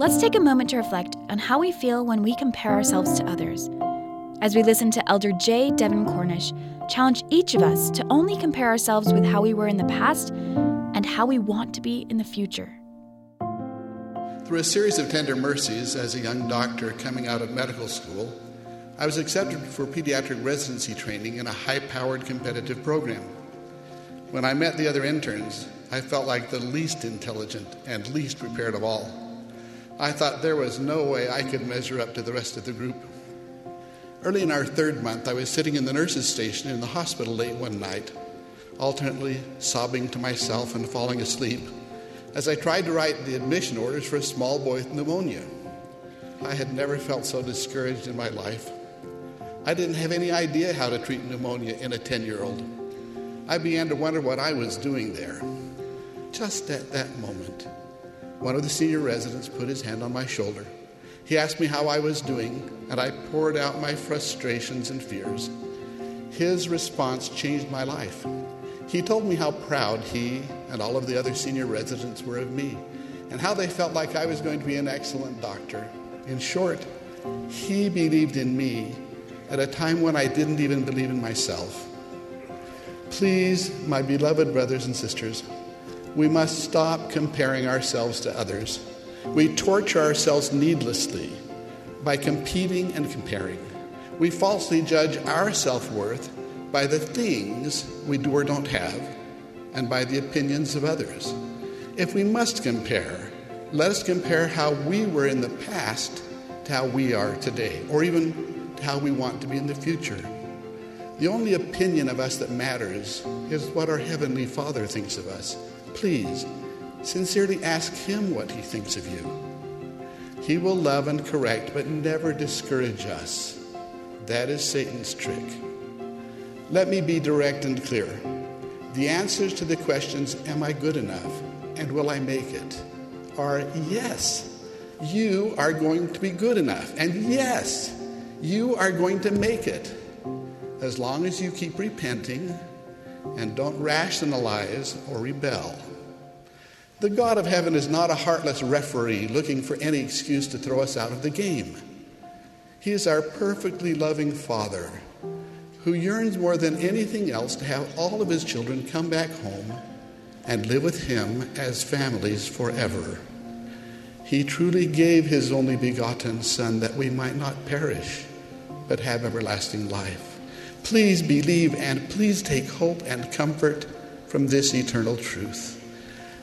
let's take a moment to reflect on how we feel when we compare ourselves to others. As we listen to Elder J. Devn Cornish challenge each of us to only compare ourselves with how we were in the past and how we want to be in the future. Through a series of tender mercies as a young doctor coming out of medical school, I was accepted for pediatric residency training in a high powered competitive program. When I met the other interns, I felt like the least intelligent and least prepared of all. I thought there was no way I could measure up to the rest of the group. Early in our third month, I was sitting in the nurse's station in the hospital late one night, alternately sobbing to myself and falling asleep as I tried to write the admission orders for a small boy with pneumonia. I had never felt so discouraged in my life. I didn't have any idea how to treat pneumonia in a 10 year old. I began to wonder what I was doing there. Just at that moment, one of the senior residents put his hand on my shoulder. He asked me how I was doing, and I poured out my frustrations and fears. His response changed my life. He told me how proud he and all of the other senior residents were of me, and how they felt like I was going to be an excellent doctor. In short, he believed in me at a time when I didn't even believe in myself. Please, my beloved brothers and sisters, we must stop comparing ourselves to others. We torture ourselves needlessly by competing and comparing. We falsely judge our self worth by the things we do or don't have, and by the opinions of others. If we must compare, let us compare how we were in the past to how we are today, or even to how we want to be in the future. The only opinion of us that matters is what our Heavenly Father thinks of us. Please, sincerely ask Him what He thinks of you. He will love and correct, but never discourage us. That is Satan's trick. Let me be direct and clear. The answers to the questions, Am I good enough? and Will I make it? are yes. You are going to be good enough. And yes, you are going to make it. As long as you keep repenting and don't rationalize or rebel. The God of heaven is not a heartless referee looking for any excuse to throw us out of the game. He is our perfectly loving Father who yearns more than anything else to have all of his children come back home and live with him as families forever. He truly gave his only begotten Son that we might not perish, but have everlasting life. Please believe and please take hope and comfort from this eternal truth.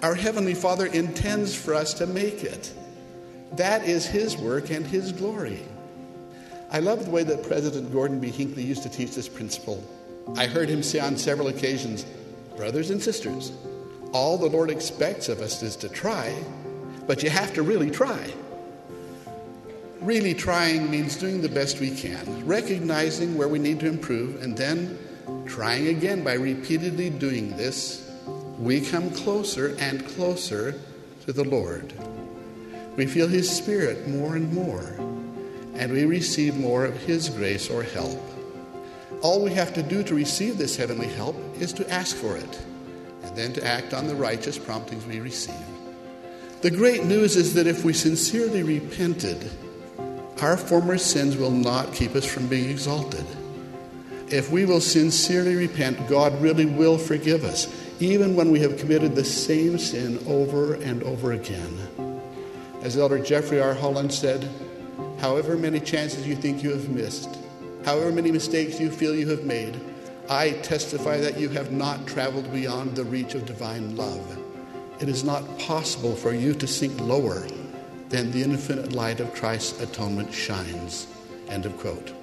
Our Heavenly Father intends for us to make it. That is His work and His glory. I love the way that President Gordon B. Hinckley used to teach this principle. I heard him say on several occasions, Brothers and sisters, all the Lord expects of us is to try, but you have to really try. Really trying means doing the best we can, recognizing where we need to improve, and then trying again by repeatedly doing this. We come closer and closer to the Lord. We feel His Spirit more and more and we receive more of His grace or help. All we have to do to receive this heavenly help is to ask for it, and then to act on the righteous promptings we receive. The great news is that if we sincerely repented, our former sins will not keep us from being exalted. If we will sincerely repent, God really will forgive us, even when we have committed the same sin over and over again. As Elder Jeffrey R. Holland said, however many chances you think you have missed, however many mistakes you feel you have made, I testify that you have not traveled beyond the reach of divine love. It is not possible for you to sink lower than the infinite light of Christ's atonement shines. End of quote.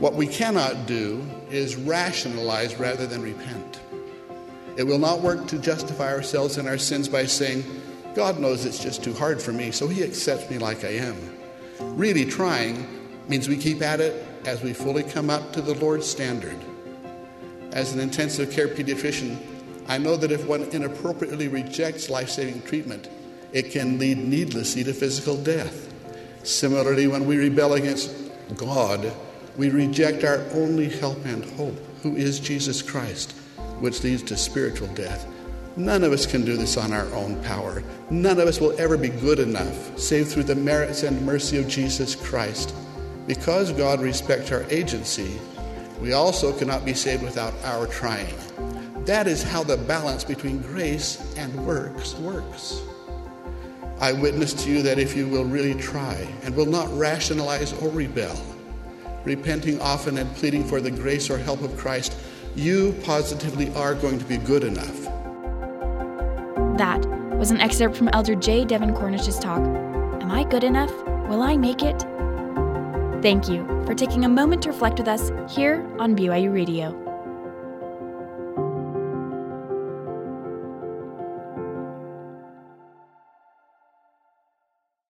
What we cannot do is rationalize rather than repent. It will not work to justify ourselves in our sins by saying, God knows it's just too hard for me, so he accepts me like I am. Really trying means we keep at it as we fully come up to the Lord's standard. As an intensive care pediatrician, I know that if one inappropriately rejects life saving treatment, it can lead needlessly to physical death. Similarly, when we rebel against God, we reject our only help and hope, who is Jesus Christ, which leads to spiritual death. None of us can do this on our own power. None of us will ever be good enough, save through the merits and mercy of Jesus Christ. Because God respects our agency, we also cannot be saved without our trying. That is how the balance between grace and works works. I witness to you that if you will really try and will not rationalize or rebel, repenting often and pleading for the grace or help of Christ, you positively are going to be good enough that was an excerpt from Elder J. Devn Cornish's talk, Am I Good Enough? Will I Make It? Thank you for taking a moment to reflect with us here on BYU Radio.